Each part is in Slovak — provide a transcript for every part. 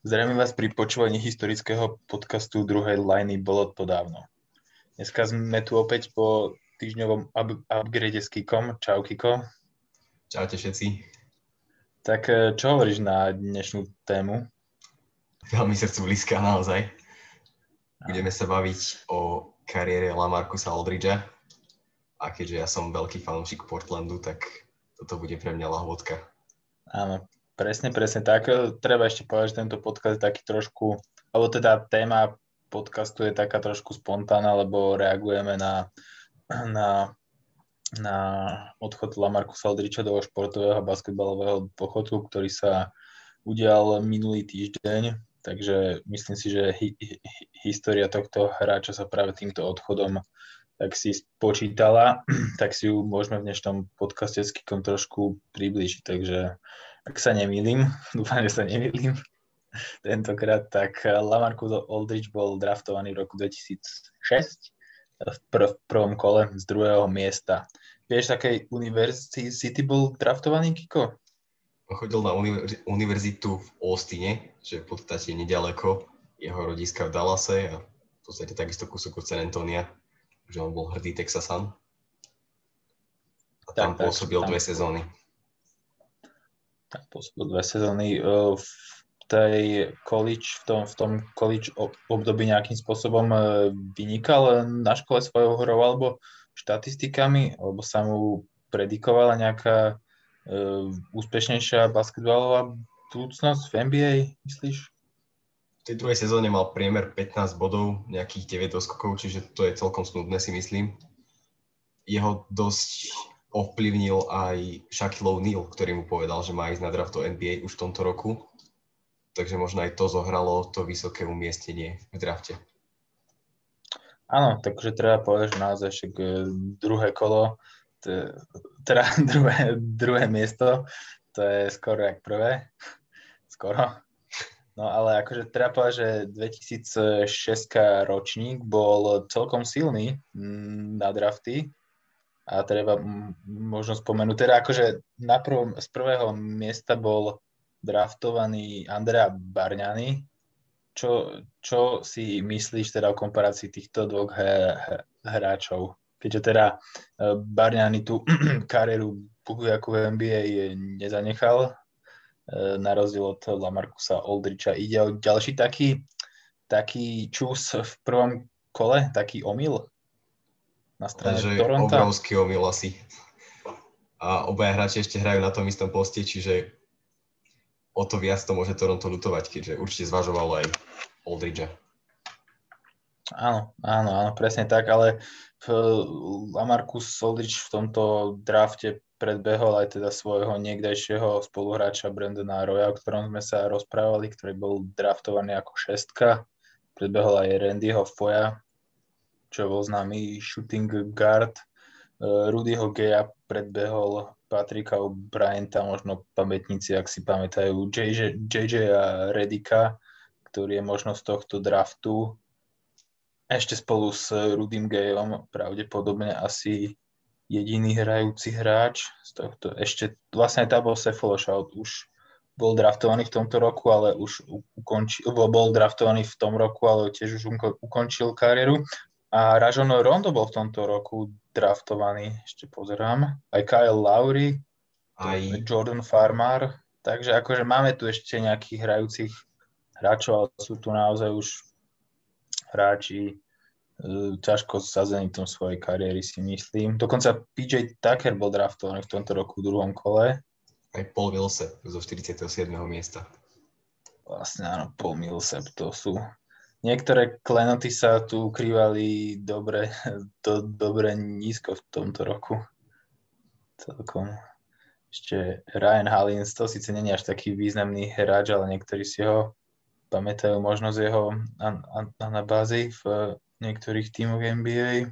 Zdravím vás pri počúvaní historického podcastu druhej liny Bolo to dávno. Dneska sme tu opäť po týždňovom up- upgrade s Kikom. Čau Kiko. Čaute všetci. Tak eh, čo hovoríš na dnešnú tému? Veľmi srdcu blízka naozaj. Budeme sa baviť o kariére Lamarcusa Aldridgea. A keďže ja som veľký fanúšik Portlandu, tak toto bude pre mňa lahvodka. Áno, presne, presne tak. Treba ešte povedať, že tento podcast je taký trošku, alebo teda téma podcastu je taká trošku spontánna, lebo reagujeme na, na, na odchod Lamarcusa Aldriča do športového basketbalového pochodu, ktorý sa udial minulý týždeň. Takže myslím si, že hi, hi, história tohto hráča sa práve týmto odchodom tak si spočítala, tak si ju môžeme v dnešnom podcaste trošku približiť. Takže ak sa nemýlim, dúfam, že sa nemýlim, tentokrát, tak Lamarcus Aldridge bol draftovaný v roku 2006 v, pr- v prvom kole z druhého miesta. Vieš, takej univerzity bol draftovaný, Kiko? Chodil na univerzitu v Austine, že v podstate nedaleko jeho rodiska v Dallase a v podstate takisto kúsok od San Antonia že on bol hrdý Texasan. A tam tak, pôsobil tak, dve sezóny. Tam pôsobil dve sezóny. V tej college, v tom, v tom college období nejakým spôsobom e, vynikal na škole svojou hrou alebo štatistikami, alebo sa mu predikovala nejaká uh, úspešnejšia basketbalová budúcnosť v NBA, myslíš? v tej druhej sezóne mal priemer 15 bodov, nejakých 9 doskokov, čiže to je celkom snudné si myslím. Jeho dosť ovplyvnil aj Shaquille O'Neal, ktorý mu povedal, že má ísť na draft do NBA už v tomto roku. Takže možno aj to zohralo to vysoké umiestnenie v drafte. Áno, takže treba povedať, že naozaj však e, druhé kolo, teda druhé, druhé miesto, to je skoro jak prvé. Skoro. No ale akože treba povedať, že 2006 ročník bol celkom silný mm, na drafty a treba možno spomenúť, teda akože na prvom, z prvého miesta bol draftovaný Andrea Barňany. Čo, čo si myslíš teda o komparácii týchto dvoch hráčov? Keďže teda e, Barňany tú kariéru ako v NBA nezanechal, E, na rozdiel od Lamarcusa Oldricha. Ide o ďalší taký, taký čus v prvom kole, taký omyl na strane Takže Toronto. Obrovský omyl asi. A obaja hráči ešte hrajú na tom istom poste, čiže o to viac to môže Toronto lutovať, keďže určite zvažovalo aj Oldridge. Áno, áno, áno, presne tak, ale Lamarcus Oldridge v tomto drafte predbehol aj teda svojho niekdajšieho spoluhráča Brandona Roya, o ktorom sme sa rozprávali, ktorý bol draftovaný ako šestka. Predbehol aj Randyho Foya, čo bol známy shooting guard. E, Rudyho Geja predbehol Patrika Bryanta, možno pamätníci, ak si pamätajú, JJ, JJ a Redika, ktorý je možno z tohto draftu ešte spolu s Rudym Gejom pravdepodobne asi jediný hrajúci hráč z tohto, ešte vlastne Tabo Sefološaut už bol draftovaný v tomto roku, ale už ukončil, bol draftovaný v tom roku, ale tiež už ukončil kariéru. A Rajon Rondo bol v tomto roku draftovaný, ešte pozerám. Aj Kyle Lowry, aj Jordan Farmar. Takže akože máme tu ešte nejakých hrajúcich hráčov, ale sú tu naozaj už hráči E, ťažko sazený v tom svojej kariéry, si myslím. Dokonca PJ Tucker bol draftovaný v tomto roku v druhom kole. Aj Paul Millsap zo 47. miesta. Vlastne áno, Paul Millsap, to sú... Niektoré klenoty sa tu ukrývali dobre, do, dobre nízko v tomto roku. Celkom. Ešte Ryan Hallins, to síce není až taký významný hráč, ale niektorí si ho pamätajú možno z jeho an, an, anabázy v niektorých tímov NBA.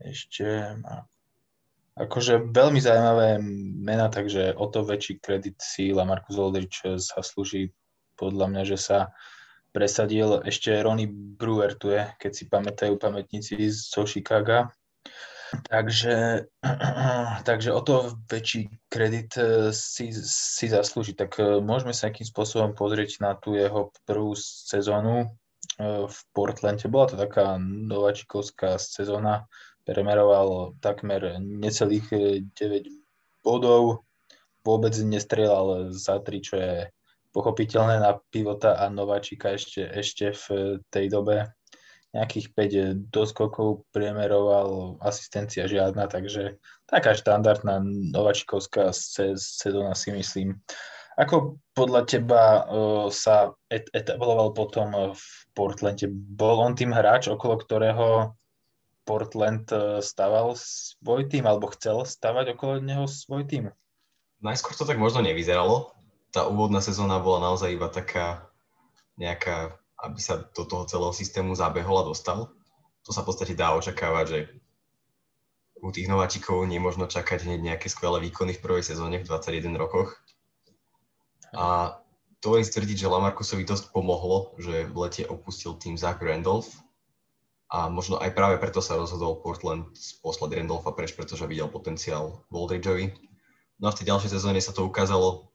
Ešte akože veľmi zaujímavé mena, takže o to väčší kredit si Lamarcus Aldridge zaslúži podľa mňa, že sa presadil. Ešte Ronnie Brewer tu je, keď si pamätajú pamätníci zo Chicaga. Takže, takže o to väčší kredit e, si, si zaslúži. Tak e, môžeme sa nejakým spôsobom pozrieť na tú jeho prvú sezónu e, v Portlande. Bola to taká nováčikovská sezóna, premeroval takmer necelých 9 bodov, vôbec nestrelal za 3, čo je pochopiteľné na pivota a nováčika ešte, ešte v tej dobe nejakých 5 doskokov priemeroval, asistencia žiadna, takže taká štandardná novačikovská sezóna si myslím. Ako podľa teba sa et- etabloval potom v Portlande? Bol on tým hráč, okolo ktorého Portland uh, staval svoj tým, alebo chcel stavať okolo neho svoj tým? Najskôr to tak možno nevyzeralo. Tá úvodná sezóna bola naozaj iba taká nejaká aby sa do toho celého systému zabehol a dostal. To sa v podstate dá očakávať, že u tých nováčikov nemôžno čakať hneď nejaké skvelé výkony v prvej sezóne v 21 rokoch. A to len stvrdiť, že Lamarcusovi dosť pomohlo, že v lete opustil tým Zach Randolph a možno aj práve preto sa rozhodol Portland poslať Randolpha preč, pretože videl potenciál v Aldridgeovi. No a v tej ďalšej sezóne sa to ukázalo,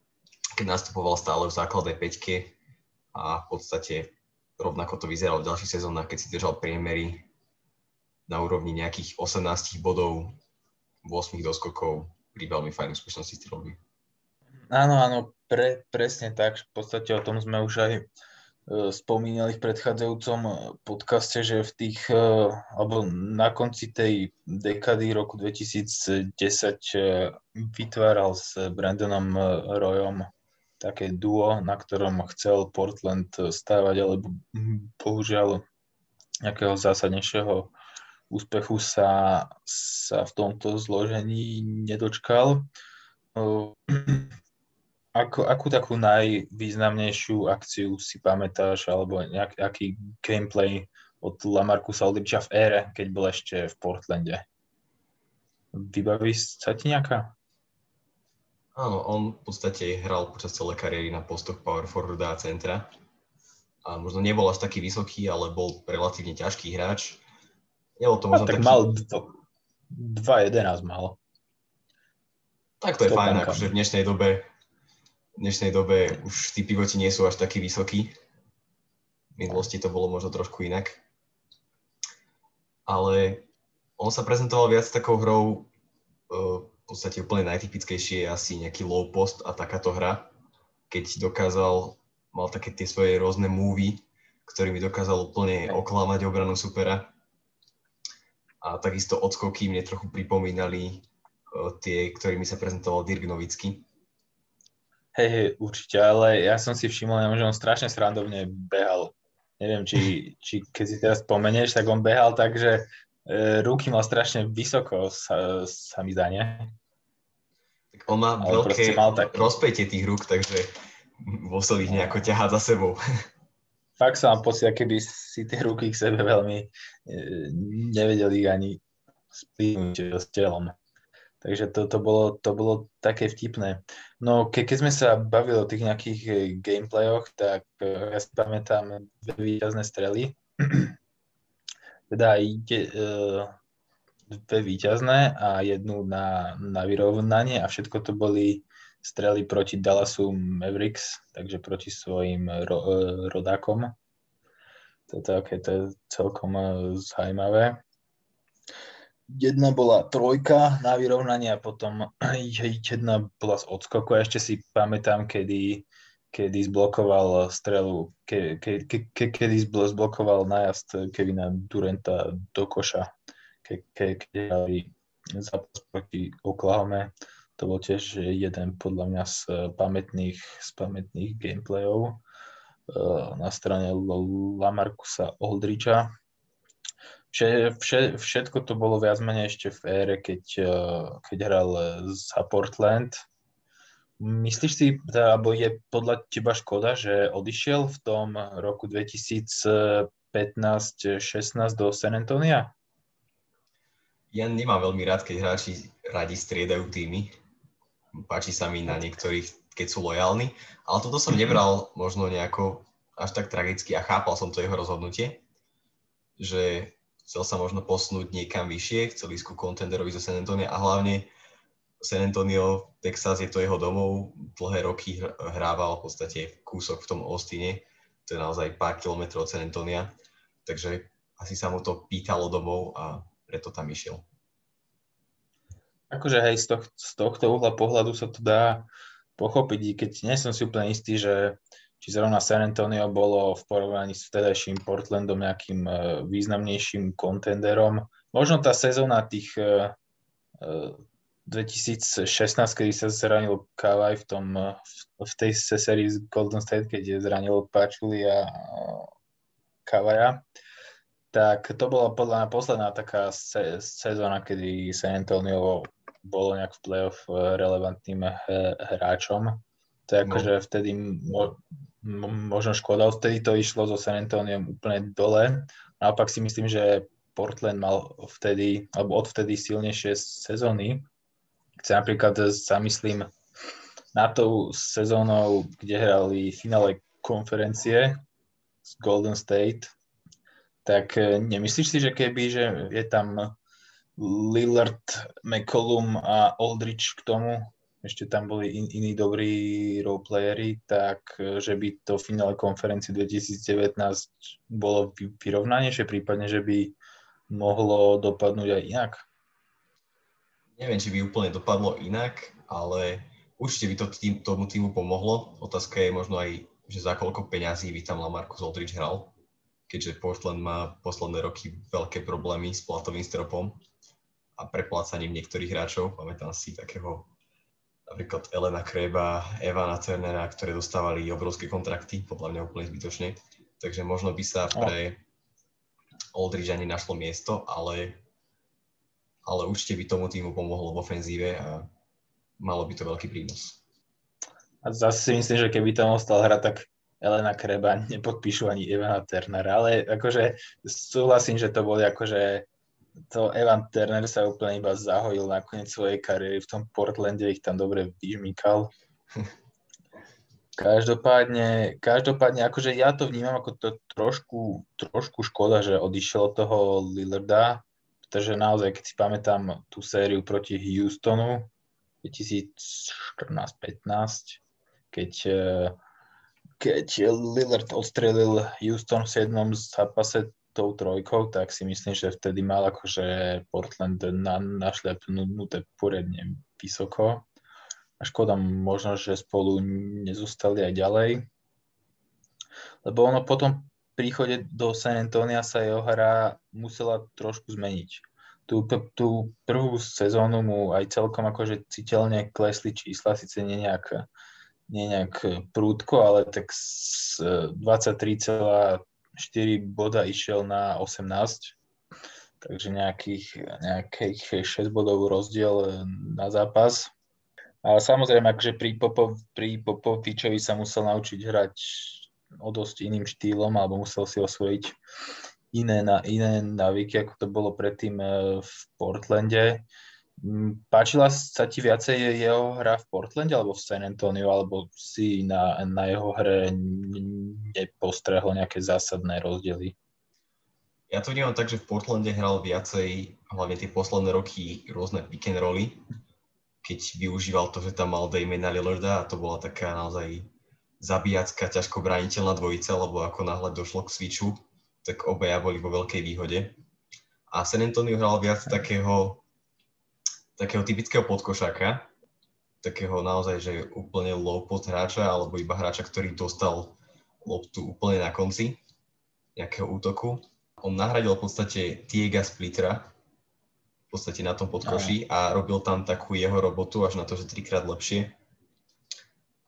keď nastupoval stále v základnej peťke a v podstate rovnako to vyzeralo v ďalších sezónach, keď si držal priemery na úrovni nejakých 18 bodov, 8 doskokov pri veľmi fajn úspešnosti stylový. Áno, áno, pre, presne tak. V podstate o tom sme už aj e, spomínali v predchádzajúcom podcaste, že v tých, e, alebo na konci tej dekady roku 2010 e, vytváral s Brandonom Royom také duo, na ktorom chcel Portland stávať, ale bohužiaľ nejakého zásadnejšieho úspechu sa, sa v tomto zložení nedočkal. Ako, akú takú najvýznamnejšiu akciu si pamätáš, alebo nejaký gameplay od Lamarcusa Aldridgea v ére, keď bol ešte v Portlande? Vybaví sa ti nejaká? Áno, on v podstate hral počas celej kariéry na postoch power forwarda a centra. A možno nebol až taký vysoký, ale bol relatívne ťažký hráč. Nebol to možno tak taký... mal 2-11 mal. Tak to je fajn, akože v dnešnej dobe v dnešnej dobe už tí pivoti nie sú až takí vysokí. V minulosti to bolo možno trošku inak. Ale on sa prezentoval viac takou hrou uh, v podstate úplne najtypickejšie je asi nejaký low post a takáto hra, keď dokázal, mal také tie svoje rôzne múvy, ktorými dokázal úplne oklamať obranu supera. A takisto odskoky mne trochu pripomínali uh, tie, ktorými sa prezentoval Dirk Novický. Hej, hej, určite, ale ja som si všimol, že on strašne srandovne behal. Neviem, či, či keď si teraz spomenieš, tak on behal tak, že E, ruky mal strašne vysoko, sa, sa mi zdá, nie? Tak on má Ale veľké mal tak... rozpätie tých rúk, takže musel ich nejako ťahať za sebou. Fakt som mám pocit, keby si tie ruky k sebe veľmi e, nevedeli ani splínuť s telom. Takže to, to, bolo, to bolo také vtipné. No ke, keď sme sa bavili o tých nejakých e, gameplayoch, tak ja si pamätám dve výťazné strely teda ide uh, dve výťazné a jednu na, na vyrovnanie a všetko to boli strely proti Dallasu Mavericks, takže proti svojim ro, uh, rodákom. To je, také, to je celkom uh, zaujímavé. Jedna bola trojka na vyrovnanie a potom jedna bola z odskoku. A ešte si pamätám, kedy kedy zblokoval strelu, ke, ke, ke, ke, kedy zblokoval najazd Kevina Durenta do koša, ke, ke, keď hrali zápas proti Oklahoma. To bol tiež jeden podľa mňa z pamätných, z pamätných gameplayov uh, na strane Lamarcusa Oldridgea. Vše, všetko to bolo viac menej ešte v ére, keď, uh, keď hral za Portland Myslíš si, alebo je podľa teba škoda, že odišiel v tom roku 2015-16 do San Antonia? Ja nemám veľmi rád, keď hráči radi striedajú týmy. Páči sa mi na niektorých, keď sú lojálni. Ale toto som nebral možno nejako až tak tragicky a chápal som to jeho rozhodnutie, že chcel sa možno posunúť niekam vyššie, chcel ísť ku kontenderovi zo San Antonio a hlavne San Antonio, Texas je to jeho domov, dlhé roky hrával v podstate kúsok v tom Austine, to je naozaj pár kilometrov od San Antonia, takže asi sa mu to pýtalo domov a preto tam išiel. Akože hej, z, toh- z tohto uhla pohľadu sa to dá pochopiť, keď nie som si úplne istý, že či zrovna San Antonio bolo v porovnaní s vtedajším Portlandom nejakým uh, významnejším kontenderom. Možno tá sezóna tých uh, uh, 2016, kedy sa zranil Kawhi v, tom, v, v tej sérii z Golden State, keď zranil Pačuli a Kavaja, tak to bola podľa mňa posledná taká se, sezóna, kedy San Antonio bolo nejak v playoff relevantným hráčom. To je akože no. vtedy mo, mo, možno škoda, vtedy to išlo so San Antonio úplne dole. Naopak si myslím, že Portland mal vtedy, alebo odvtedy silnejšie sezóny keď napríklad zamyslím na tou sezónou, kde hrali finále konferencie z Golden State, tak e, nemyslíš si, že keby, že je tam Lillard, McCollum a Aldrich k tomu, ešte tam boli in, iní dobrí roleplayery, tak e, že by to finále konferencie 2019 bolo vyrovnanejšie, prípadne, že by mohlo dopadnúť aj inak? Neviem, či by úplne dopadlo inak, ale určite by to tým, tomu týmu pomohlo. Otázka je možno aj, že za koľko peňazí by tam Lamarcus Aldridge hral, keďže Portland má posledné roky veľké problémy s platovým stropom a preplácaním niektorých hráčov. Tam si takého napríklad Elena Kreba, Evana Turnera, ktoré dostávali obrovské kontrakty, podľa mňa úplne zbytočne. Takže možno by sa pre Aldridge ani našlo miesto, ale ale určite by tomu týmu pomohlo v ofenzíve a malo by to veľký prínos. A zase si myslím, že keby tam ostal hrať, tak Elena Kreba nepodpíšu ani Evana Turnera, ale akože súhlasím, že to boli akože to Evan Turner sa úplne iba zahojil na koniec svojej kariéry v tom Portlande, ich tam dobre vyžmýkal. Každopádne, každopádne, akože ja to vnímam ako to trošku, trošku škoda, že odišiel od toho Lillarda, pretože naozaj, keď si pamätám tú sériu proti Houstonu 2014-15, keď, eh, keď Lillard odstrelil Houston v 7. zápase tou trojkou, tak si myslím, že vtedy mal akože Portland na, našlepnuté poriadne vysoko. A škoda možno, že spolu nezostali aj ďalej. Lebo ono potom príchode do San Antonia sa jeho hra musela trošku zmeniť. Tú, tú prvú sezónu mu aj celkom akože citeľne klesli čísla, síce nie nejak, nie nejak prúdko, ale tak z 23,4 boda išiel na 18, takže nejakých, nejakých 6 bodov rozdiel na zápas. A samozrejme, akože pri, Popov, pri Popovičovi sa musel naučiť hrať o dosť iným štýlom alebo musel si osvojiť iné, na, iné návyky, ako to bolo predtým e, v Portlande. Mm, páčila sa ti viacej jeho hra v Portlande alebo v San Antonio, alebo si na, na jeho hre nepostrehol nejaké zásadné rozdiely? Ja to vnímam tak, že v Portlande hral viacej, hlavne tie posledné roky, rôzne pick and rolly, keď využíval to, že tam mal Damena Lillarda a to bola taká naozaj zabíjacká, ťažko brániteľná dvojica, lebo ako náhle došlo k switchu, tak obaja boli vo veľkej výhode. A San Antonio hral viac takého, takého typického podkošáka, takého naozaj, že úplne low pod hráča, alebo iba hráča, ktorý dostal loptu úplne na konci nejakého útoku. On nahradil v podstate Tiega Splittera, v podstate na tom podkoši a robil tam takú jeho robotu až na to, že trikrát lepšie.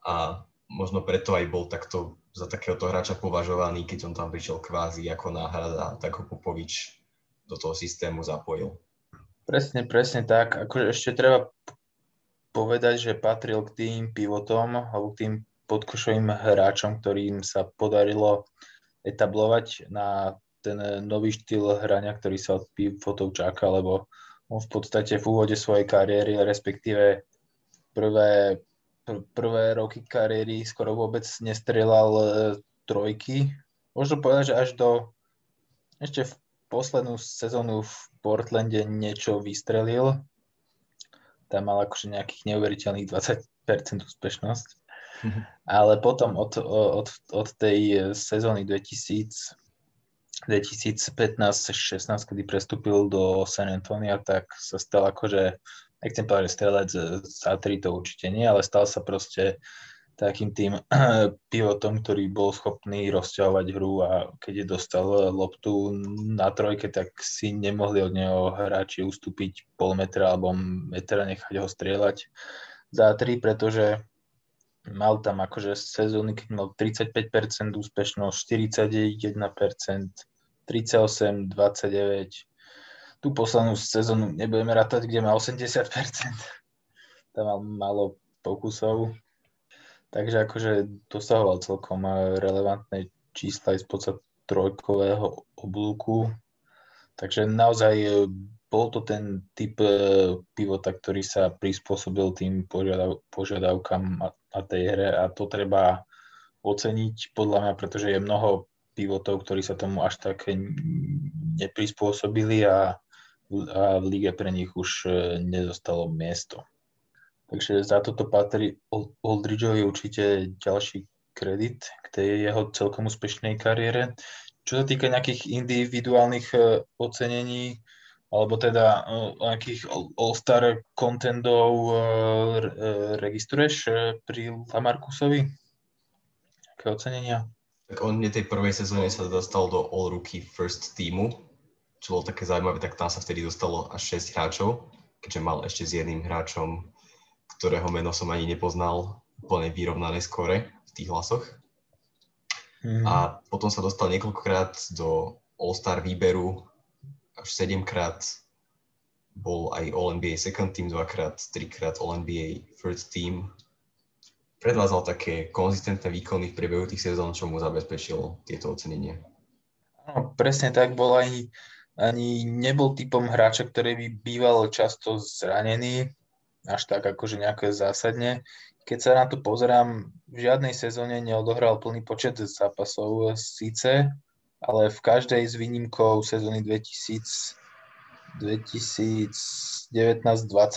A možno preto aj bol takto za takéhoto hráča považovaný, keď on tam prišiel kvázi ako náhrada, tak ho Popovič do toho systému zapojil. Presne, presne tak. Akože ešte treba povedať, že patril k tým pivotom alebo k tým podkošovým hráčom, ktorým sa podarilo etablovať na ten nový štýl hrania, ktorý sa od pivotov čaká, lebo on v podstate v úvode svojej kariéry, respektíve prvé pr- prvé roky kariéry skoro vôbec nestrelal e, trojky. Možno povedať, že až do ešte v poslednú sezónu v Portlande niečo vystrelil. Tam mal akože nejakých neuveriteľných 20% úspešnosť. Mm-hmm. Ale potom od, od, od tej sezóny 2000 2015-16, kedy prestúpil do San Antonia, tak sa stal akože, že strelec z a to určite nie, ale stal sa proste takým tým pivotom, ktorý bol schopný rozťahovať hru a keď je dostal loptu na trojke, tak si nemohli od neho hráči ustúpiť pol metra alebo metra nechať ho strieľať za tri, pretože mal tam akože sezóny, keď mal 35% úspešnosť, 41%, 38, 29. Tú poslednú sezónu nebudeme rátať, kde má 80%. Tam mal málo pokusov. Takže akože dosahoval celkom relevantné čísla aj spod trojkového oblúku. Takže naozaj e, bol to ten typ e, pivota, ktorý sa prispôsobil tým požiadav, požiadavkám a, a tej hre a to treba oceniť podľa mňa, pretože je mnoho pivotov, ktorí sa tomu až tak neprispôsobili a, a v lige pre nich už e, nezostalo miesto. Takže za toto patrí Oldridgeovi určite ďalší kredit k tej jeho celkom úspešnej kariére. Čo sa týka nejakých individuálnych e, ocenení, alebo teda e, nejakých All-Star contendov registruješ pri Lamarcusovi? Aké ocenenia? Tak on v tej prvej sezóne sa dostal do All Rookie First Teamu, čo bolo také zaujímavé, tak tam sa vtedy dostalo až 6 hráčov, keďže mal ešte s jedným hráčom, ktorého meno som ani nepoznal, úplne vyrovnané skore v tých hlasoch. Mm. A potom sa dostal niekoľkokrát do All-Star výberu, až 7 krát bol aj All-NBA Second Team, dvakrát, trikrát All-NBA First Team, predvádzal také konzistentné výkony v priebehu tých sezón, čo mu zabezpečilo tieto ocenenie. No, presne tak, bol aj, ani nebol typom hráča, ktorý by býval často zranený, až tak akože nejaké zásadne. Keď sa na to pozerám, v žiadnej sezóne neodohral plný počet zápasov síce, ale v každej z výnimkou sezóny 2000 2019-20,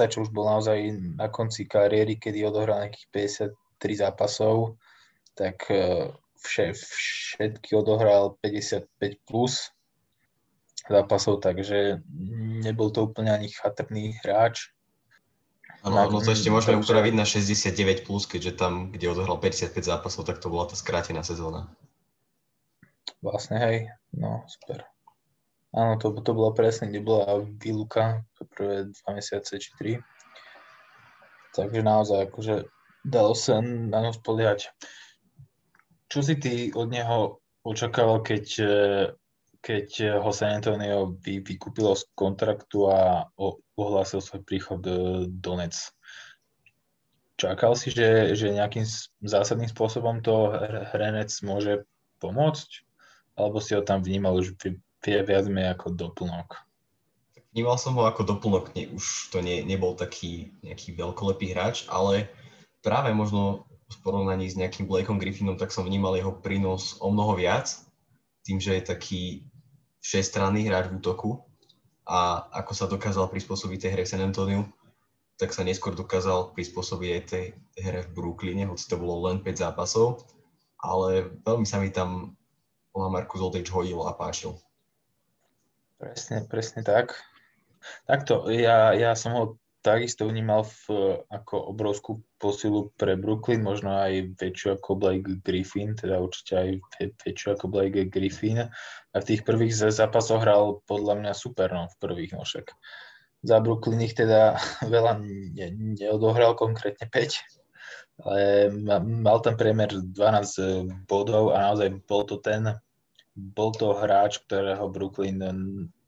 čo už bol naozaj na konci kariéry, kedy odohral nejakých 50 3 zápasov, tak e, vše, všetky odohral 55 plus zápasov, takže nebol to úplne ani chatrný hráč. Áno, no to ešte môžeme takže... upraviť na 69 plus, keďže tam, kde odohral 55 zápasov, tak to bola tá skrátená sezóna. Vlastne, hej, no super. Áno, to, to bolo presne, kde bola výluka prvé dva mesiace či tri. Takže naozaj, akože dalo sa na ňo spoliehať. Čo si ty od neho očakával, keď, e, keď ho San Antonio vy, vykúpilo z kontraktu a ohlásil svoj príchod e, do Nec? Čakal si, že, že nejakým zásadným spôsobom to Hrenec môže pomôcť? Alebo si ho tam vnímal už viac menej ako doplnok? Vnímal som ho ako doplnok, nie, už to nie, nebol taký nejaký veľkolepý hráč, ale práve možno v porovnaní s nejakým Blakeom Griffinom, tak som vnímal jeho prínos o mnoho viac, tým, že je taký všestranný hráč v útoku a ako sa dokázal prispôsobiť tej hre San Antonio, tak sa neskôr dokázal prispôsobiť aj tej hre v Brooklyne, hoci to bolo len 5 zápasov, ale veľmi sa mi tam Lamarcus Aldridge hodil a páčil. Presne, presne tak. Takto, ja, ja som ho takisto vnímal v, ako obrovskú posilu pre Brooklyn, možno aj väčšiu ako Blake Griffin, teda určite aj väčšiu ako Blake Griffin. A v tých prvých zápasoch hral podľa mňa super, no, v prvých nošek. Za Brooklyn ich teda veľa ne, neodohral, konkrétne 5, ale mal tam priemer 12 bodov a naozaj bol to ten, bol to hráč, ktorého Brooklyn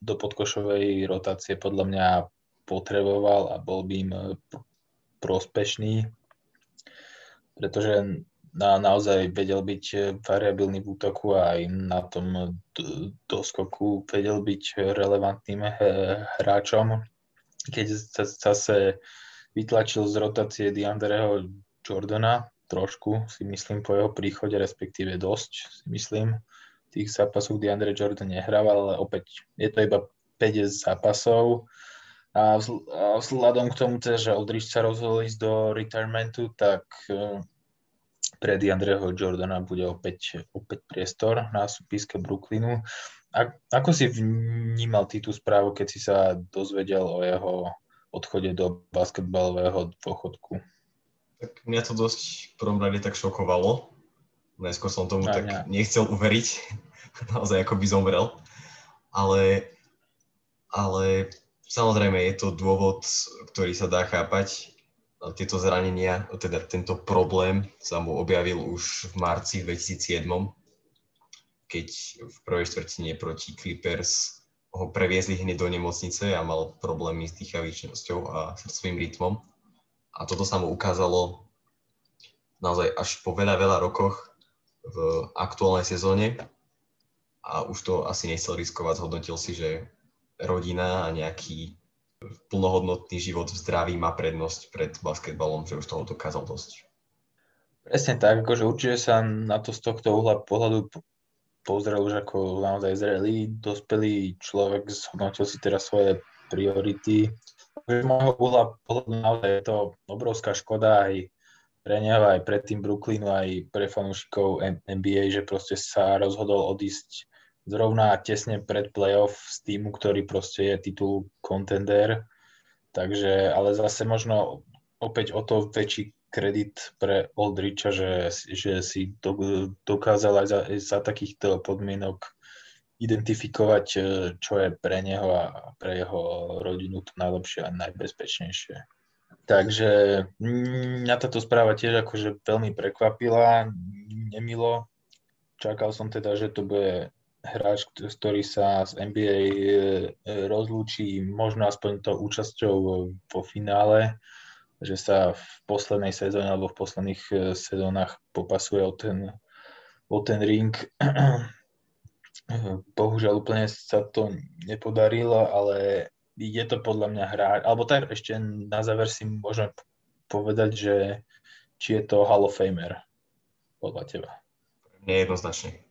do podkošovej rotácie podľa mňa potreboval a bol by im e, prospešný, pretože na, naozaj vedel byť e, variabilný v útoku a aj na tom doskoku vedel byť relevantným hráčom. Keď zase vytlačil z rotácie Diandreho Jordana, trošku si myslím po jeho príchode, respektíve dosť si myslím, tých zápasoch DeAndre Jordan nehrával, ale opäť je to iba 5 zápasov. A vzhľadom k tomu, teda, že Aldrich sa rozhodol ísť do retirementu, tak e, pre DeAndreho Jordana bude opäť, opäť priestor na súpiske Brooklynu. A, ako si vnímal ty tú správu, keď si sa dozvedel o jeho odchode do basketbalového dôchodku? Tak mňa to dosť v prvom rade tak šokovalo. Najskôr som tomu tak nechcel uveriť, naozaj ako by zomrel. Ale, ale Samozrejme je to dôvod, ktorý sa dá chápať. Tieto zranenia, teda tento problém sa mu objavil už v marci 2007, keď v prvej štvrtine proti Clippers ho previezli hneď do nemocnice a mal problémy s dýchavičnosťou a srdcovým rytmom. A toto sa mu ukázalo naozaj až po veľa, veľa rokoch v aktuálnej sezóne a už to asi nechcel riskovať, zhodnotil si, že rodina a nejaký plnohodnotný život v zdraví má prednosť pred basketbalom, že už toho dokázal dosť. Presne tak, akože určite sa na to z tohto uhla pohľadu pozrel už ako naozaj zrelý, dospelý človek, zhodnotil si teraz svoje priority. Z môjho uhla pohľadu naozaj je to obrovská škoda aj pre neho, aj pre tým Brooklynu, aj pre fanúšikov NBA, že proste sa rozhodol odísť zrovna tesne pred playoff z týmu, ktorý proste je titul contender. Takže, ale zase možno opäť o to väčší kredit pre Oldricha, že, že si do, dokázal aj za, za takýchto podmienok identifikovať, e, čo je pre neho a pre jeho rodinu to najlepšie a najbezpečnejšie. Takže mňa táto správa tiež akože veľmi prekvapila, nemilo. Čakal som teda, že to bude hráč, ktorý sa z NBA e, rozlúči možno aspoň to účasťou vo finále, že sa v poslednej sezóne alebo v posledných e, sezónach popasuje o ten, o ten ring. Bohužiaľ úplne sa to nepodarilo, ale je to podľa mňa hráč, alebo tak ešte na záver si môžeme povedať, že či je to Hall of Famer podľa teba. Nie jednoznačne.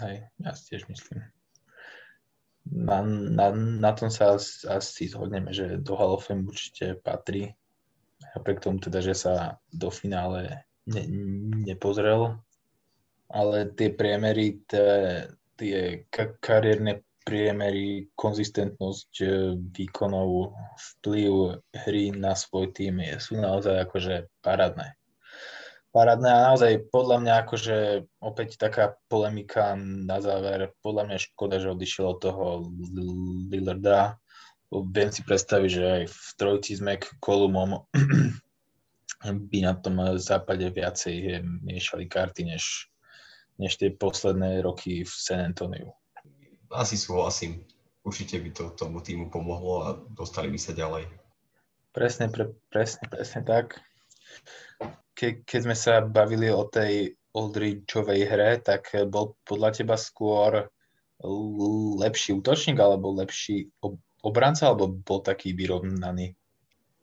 Hej, ja si tiež myslím. Na, na, na tom sa asi, zhodneme, že do Hall of Fame určite patrí. Napriek tomu teda, že sa do finále ne, nepozrel, ale tie priemery, tie, tie kariérne priemery, konzistentnosť e, výkonov, vplyv hry na svoj tým sú naozaj akože parádne parádne a naozaj podľa mňa akože opäť taká polemika na záver. Podľa mňa škoda, že odišiel od toho Lillarda. Viem si predstaviť, že aj v trojici s Kolumom by na tom západe viacej miešali karty, než, než tie posledné roky v San Antoniu. Asi súhlasím. Určite by to tomu týmu pomohlo a dostali by sa ďalej. Presne, pre, presne, presne tak ke, keď sme sa bavili o tej Oldridgeovej hre, tak bol podľa teba skôr lepší útočník alebo lepší obranca, alebo bol taký vyrovnaný?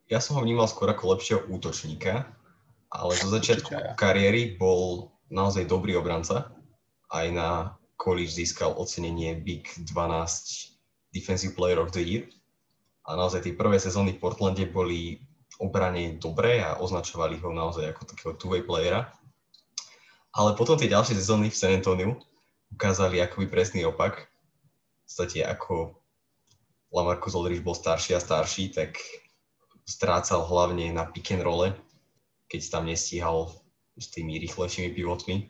Ja som ho vnímal skôr ako lepšieho útočníka, ale zo začiatku ja. kariéry bol naozaj dobrý obranca. Aj na college získal ocenenie Big 12 Defensive Player of the Year. A naozaj tie prvé sezóny v Portlande boli obrane dobré a označovali ho naozaj ako takého two-way playera. Ale potom tie ďalšie sezóny v San Antonio ukázali akoby presný opak. V podstate ako Lamarcus Aldridge bol starší a starší, tak strácal hlavne na pick and role, keď tam nestíhal s tými rýchlejšími pivotmi.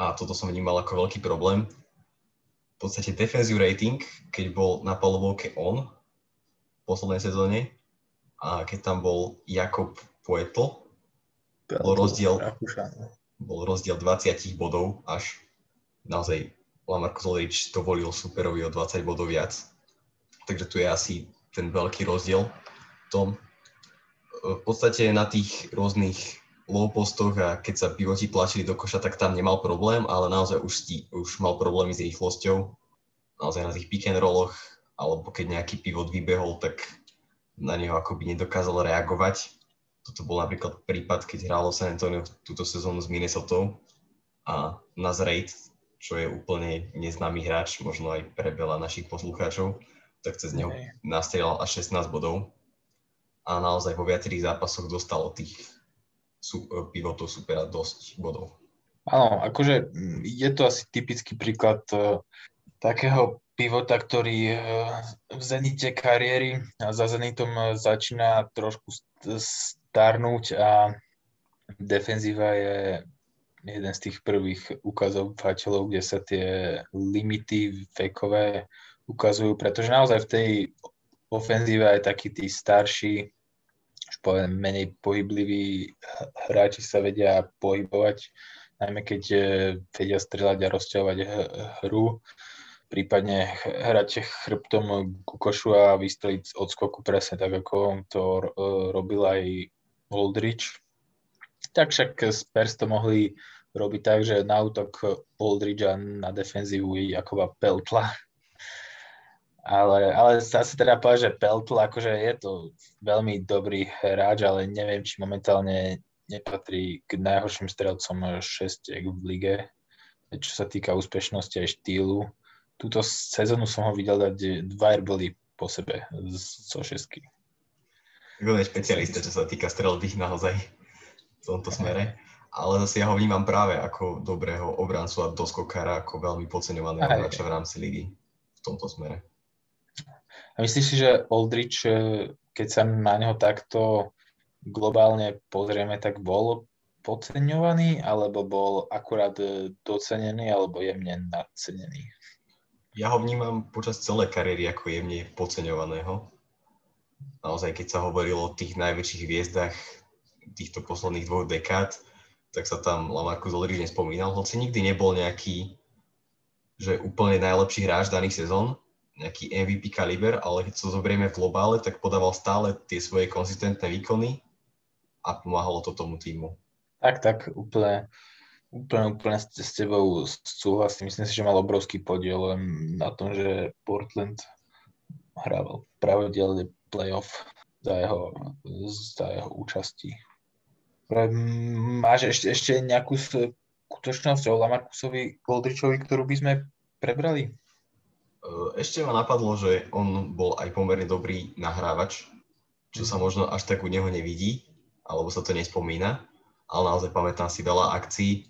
A toto som vnímal ako veľký problém. V podstate defensive rating, keď bol na palovovke on v poslednej sezóne, a keď tam bol Jakob Poetl, bol rozdiel, bol rozdiel 20 bodov až naozaj Lamarcus Aldridge dovolil superovi o 20 bodov viac. Takže tu je asi ten veľký rozdiel v tom. V podstate na tých rôznych low postoch a keď sa pivoti tlačili do koša, tak tam nemal problém, ale naozaj už, sti, už mal problémy s rýchlosťou. Naozaj na tých pick and rolloch, alebo keď nejaký pivot vybehol, tak na neho akoby nedokázal reagovať. Toto bol napríklad prípad, keď hrálo San Antonio túto sezónu s Minnesota a Nazrate, čo je úplne neznámy hráč, možno aj pre veľa našich poslucháčov, tak cez neho nastrieľal až 16 bodov a naozaj vo viacerých zápasoch dostal od tých pivotov supera dosť bodov. Áno, akože je to asi typický príklad uh, takého pivota, ktorý uh, v zenite kariéry a za zenitom uh, začína trošku starnúť a defenzíva je jeden z tých prvých ukazovateľov, kde sa tie limity vekové ukazujú, pretože naozaj v tej ofenzíve aj takí tí starší, už poviem, menej pohybliví hráči sa vedia pohybovať najmä keď e, vedia strieľať a rozťahovať hru, prípadne hrať chrbtom ku košu a vystreliť od skoku presne tak, ako to e, robil aj Oldrich. Tak však Spurs to mohli robiť tak, že na útok Oldridge a na defenzívu Jakoba Peltla. Ale, ale zase teda povedať, že Peltl akože je to veľmi dobrý hráč, ale neviem, či momentálne nepatrí k najhorším strelcom šestiek v lige, čo sa týka úspešnosti aj štýlu. Túto sezónu som ho videl dať dva airboly po sebe zo šestky. Veľmi špecialista, čo sa týka strelby naozaj v tomto smere. Ale zase ja ho vnímam práve ako dobrého obrancu a doskokára, ako veľmi podceňovaného hráča v rámci ligy v tomto smere. A myslíš si, že Oldrich, eh, keď sa na neho takto globálne pozrieme, tak bol podceňovaný, alebo bol akurát docenený, alebo jemne nadcenený? Ja ho vnímam počas celej kariéry ako jemne podceňovaného. Naozaj, keď sa hovorilo o tých najväčších hviezdach týchto posledných dvoch dekád, tak sa tam Lamarcus Aldridge nespomínal, hoci nikdy nebol nejaký že úplne najlepší hráč daných sezón, nejaký MVP kaliber, ale keď so zoberieme v globále, tak podával stále tie svoje konzistentné výkony a pomáhalo to tomu týmu. Tak, tak, úplne, úplne, úplne s, tebou súhlasím. Myslím si, že mal obrovský podiel na tom, že Portland hrával pravidelne playoff za jeho, za jeho účasti. Máš ešte, ešte nejakú skutočnosť o Lamarcusovi Goldričovi, ktorú by sme prebrali? Ešte ma napadlo, že on bol aj pomerne dobrý nahrávač, čo sa možno až tak u neho nevidí, alebo sa to nespomína, ale naozaj pamätám si veľa akcií,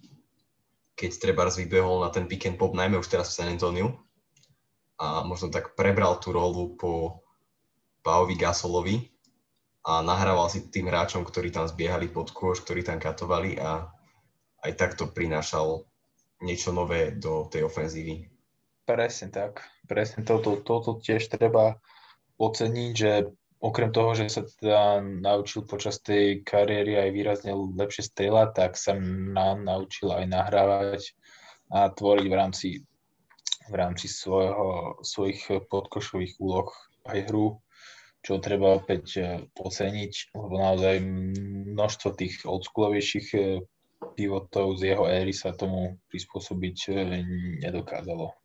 keď treba vybehol na ten and pop, najmä už teraz v San Antoniu a možno tak prebral tú rolu po Paovi Gasolovi a nahrával si tým hráčom, ktorí tam zbiehali pod kôž, ktorí tam katovali a aj takto prinášal niečo nové do tej ofenzívy. Presne tak. Presne toto, toto tiež treba oceniť, že okrem toho, že sa teda naučil počas tej kariéry aj výrazne lepšie strieľať, tak sa na, naučil aj nahrávať a tvoriť v rámci, v rámci svojho, svojich podkošových úloh aj hru, čo treba opäť e, oceniť, lebo naozaj množstvo tých oldschoolovejších e, pivotov z jeho éry sa tomu prispôsobiť e, nedokázalo.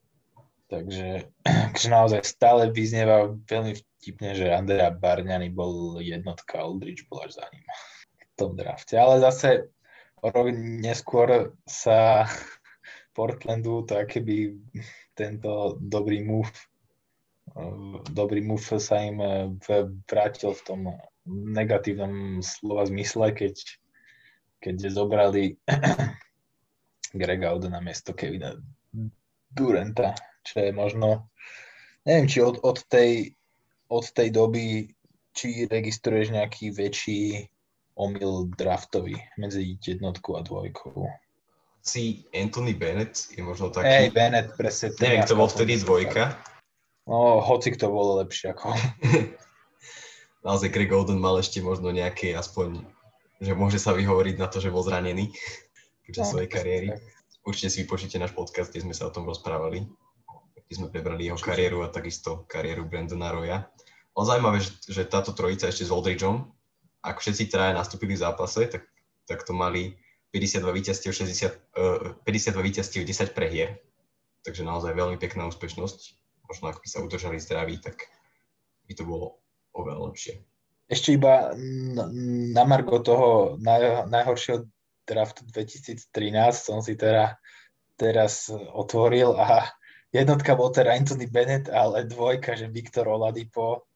Takže, takže naozaj stále vyznieva veľmi vtipne, že Andrea Barňany bol jednotka, Aldrich bol až za ním v tom drafte. Ale zase rok neskôr sa Portlandu to keby tento dobrý move dobrý move sa im vrátil v tom negatívnom slova zmysle, keď, keď zobrali Grega Oda na miesto Kevina Durenta čo je možno, neviem, či od, od, tej, od tej doby, či registruješ nejaký väčší omyl draftový medzi jednotkou a dvojkou. Si Anthony Bennett je možno taký... Hey, Bennett, presne. Neviem, kto bol vtedy dvojka. No, hoci kto bolo lepšie ako Naozaj Greg Golden mal ešte možno nejaké aspoň, že môže sa vyhovoriť na to, že bol zranený počas no, svojej kariéry. Určite si vypočujte náš podcast, kde sme sa o tom rozprávali kde sme prebrali jeho kariéru a takisto kariéru Brandona Roya. Ale zaujímavé, že, že táto trojica ešte s Aldridgeom, ak všetci traja nastúpili v zápase, tak, tak to mali 52 víťazstiev, 60, uh, 52 víťazstiev, 10 prehier. Takže naozaj veľmi pekná úspešnosť. Možno ak by sa udržali zdraví, tak by to bolo oveľa lepšie. Ešte iba na margo toho naj, najhoršieho draftu 2013 som si teda teraz otvoril a jednotka bol teda Anthony Bennett, ale dvojka, že Viktor Oladipo,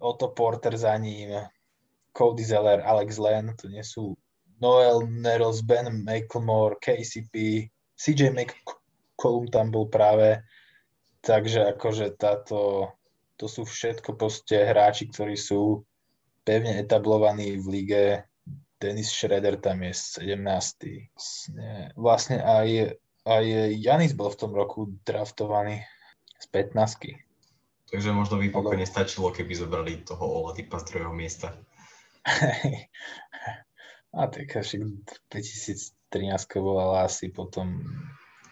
Otto Porter za ním, Cody Zeller, Alex Len, to nie sú Noel Neros, Ben McLemore, KCP, CJ McCollum tam bol práve, takže akože táto, to sú všetko proste hráči, ktorí sú pevne etablovaní v lige. Dennis Schroeder tam je 17. Vlastne aj, aj Janis bol v tom roku draftovaný z 15. Takže možno pokojne stačilo, keby zobrali toho Oladipa z druhého miesta. A tak však 2013 bola asi potom,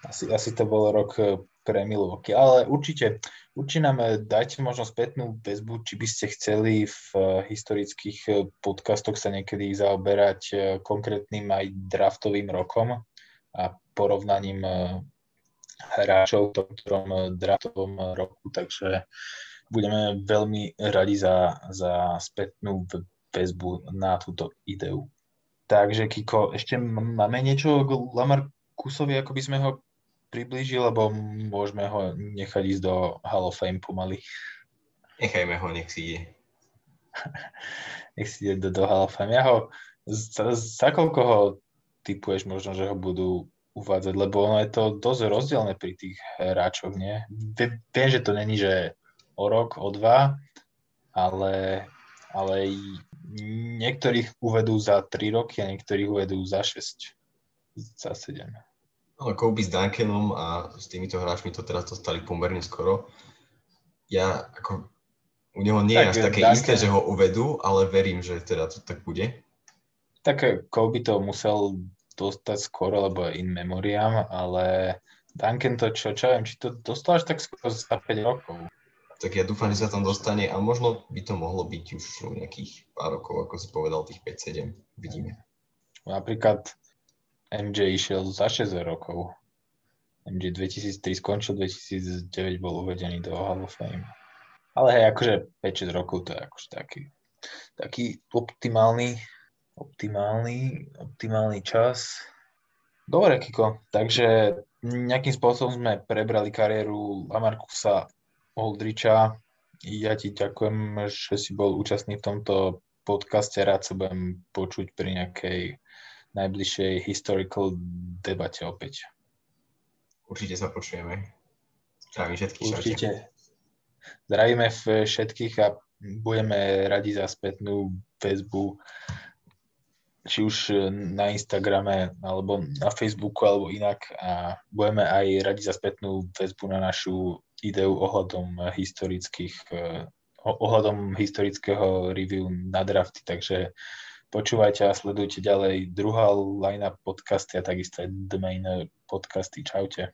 asi, asi to bol rok eh, pre Milwaukee, ale určite, určite nám eh, dajte možno spätnú väzbu, či by ste chceli v eh, historických podcastoch sa niekedy zaoberať konkrétnym aj draftovým rokom a porovnaním hráčov v tom ktorom draftovom roku, takže budeme veľmi radi za, za spätnú väzbu na túto ideu. Takže Kiko, ešte máme niečo k Lamarcusovi, ako by sme ho priblížili, lebo môžeme ho nechať ísť do Hall of Fame pomaly. Nechajme ho, nech si ide. nech si ide do, do Hall of Fame. Ja ho, za, za koľko ho typuješ možno, že ho budú uvádzať, lebo ono je to dosť rozdielne pri tých hráčoch, nie? Viem, že to není, že o rok, o dva, ale, ale niektorých uvedú za 3 roky a niektorých uvedú za 6, za 7. Ale Kobe s Duncanom a s týmito hráčmi to teraz dostali pomerne skoro. Ja ako u neho nie tak, je až také Duncan... isté, že ho uvedú, ale verím, že teda to tak bude. Tak Kobe to musel dostať skoro, lebo in memoriam, ale Duncan to čo, čo viem, či to dostal až tak skoro za 5 rokov tak ja dúfam, že sa tam dostane a možno by to mohlo byť už nejakých pár rokov, ako si povedal, tých 5-7. Vidíme. Napríklad MJ išiel za 6 rokov. MJ 2003 skončil, 2009 bol uvedený do Hall of Fame. Ale hej, akože 5-6 rokov to je akože taký, taký optimálny, optimálny, optimálny čas. Dobre, Kiko, takže nejakým spôsobom sme prebrali kariéru Lamarcusa Oldriča. Ja ti ďakujem, že si bol účastný v tomto podcaste. Rád sa budem počuť pri nejakej najbližšej historical debate opäť. Určite sa počujeme. Zdravím všetkých. Určite. Zdravíme všetkých a budeme radi za spätnú väzbu či už na Instagrame alebo na Facebooku alebo inak a budeme aj radi za spätnú väzbu na našu ideu ohľadom historických, eh, ohľadom historického review na drafty, takže počúvajte a sledujte ďalej druhá line podcasty a takisto aj The Main podcasty. Čaute.